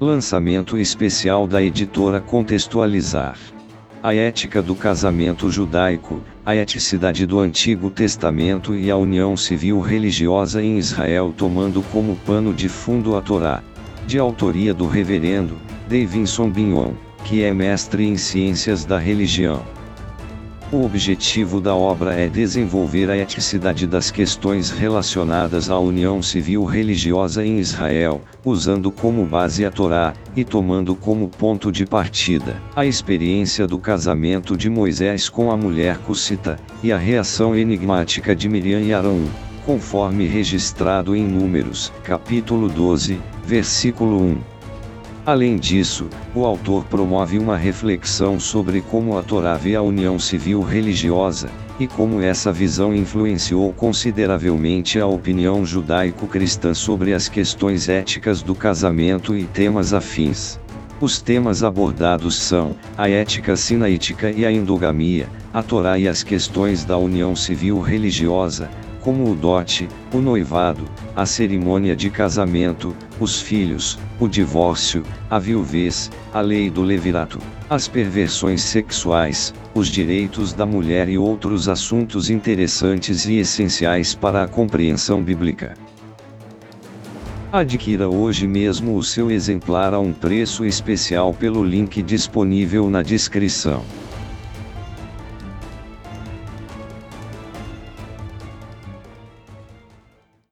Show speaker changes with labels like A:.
A: Lançamento especial da editora Contextualizar. A ética do casamento judaico, a eticidade do Antigo Testamento e a união civil religiosa em Israel tomando como pano de fundo a Torá. De autoria do reverendo Davidson Bignon, que é mestre em ciências da religião. O objetivo da obra é desenvolver a eticidade das questões relacionadas à união civil religiosa em Israel, usando como base a Torá, e tomando como ponto de partida a experiência do casamento de Moisés com a mulher cussita, e a reação enigmática de Miriam e Arão, conforme registrado em Números, capítulo 12, versículo 1. Além disso, o autor promove uma reflexão sobre como a Torá vê a união civil religiosa, e como essa visão influenciou consideravelmente a opinião judaico-cristã sobre as questões éticas do casamento e temas afins. Os temas abordados são a ética sinaítica e a endogamia, a Torá e as questões da união civil religiosa, como o dote, o noivado, a cerimônia de casamento, os filhos, o divórcio, a viuvez, a lei do levirato, as perversões sexuais, os direitos da mulher e outros assuntos interessantes e essenciais para a compreensão bíblica. Adquira hoje mesmo o seu exemplar a um preço especial pelo link disponível na descrição.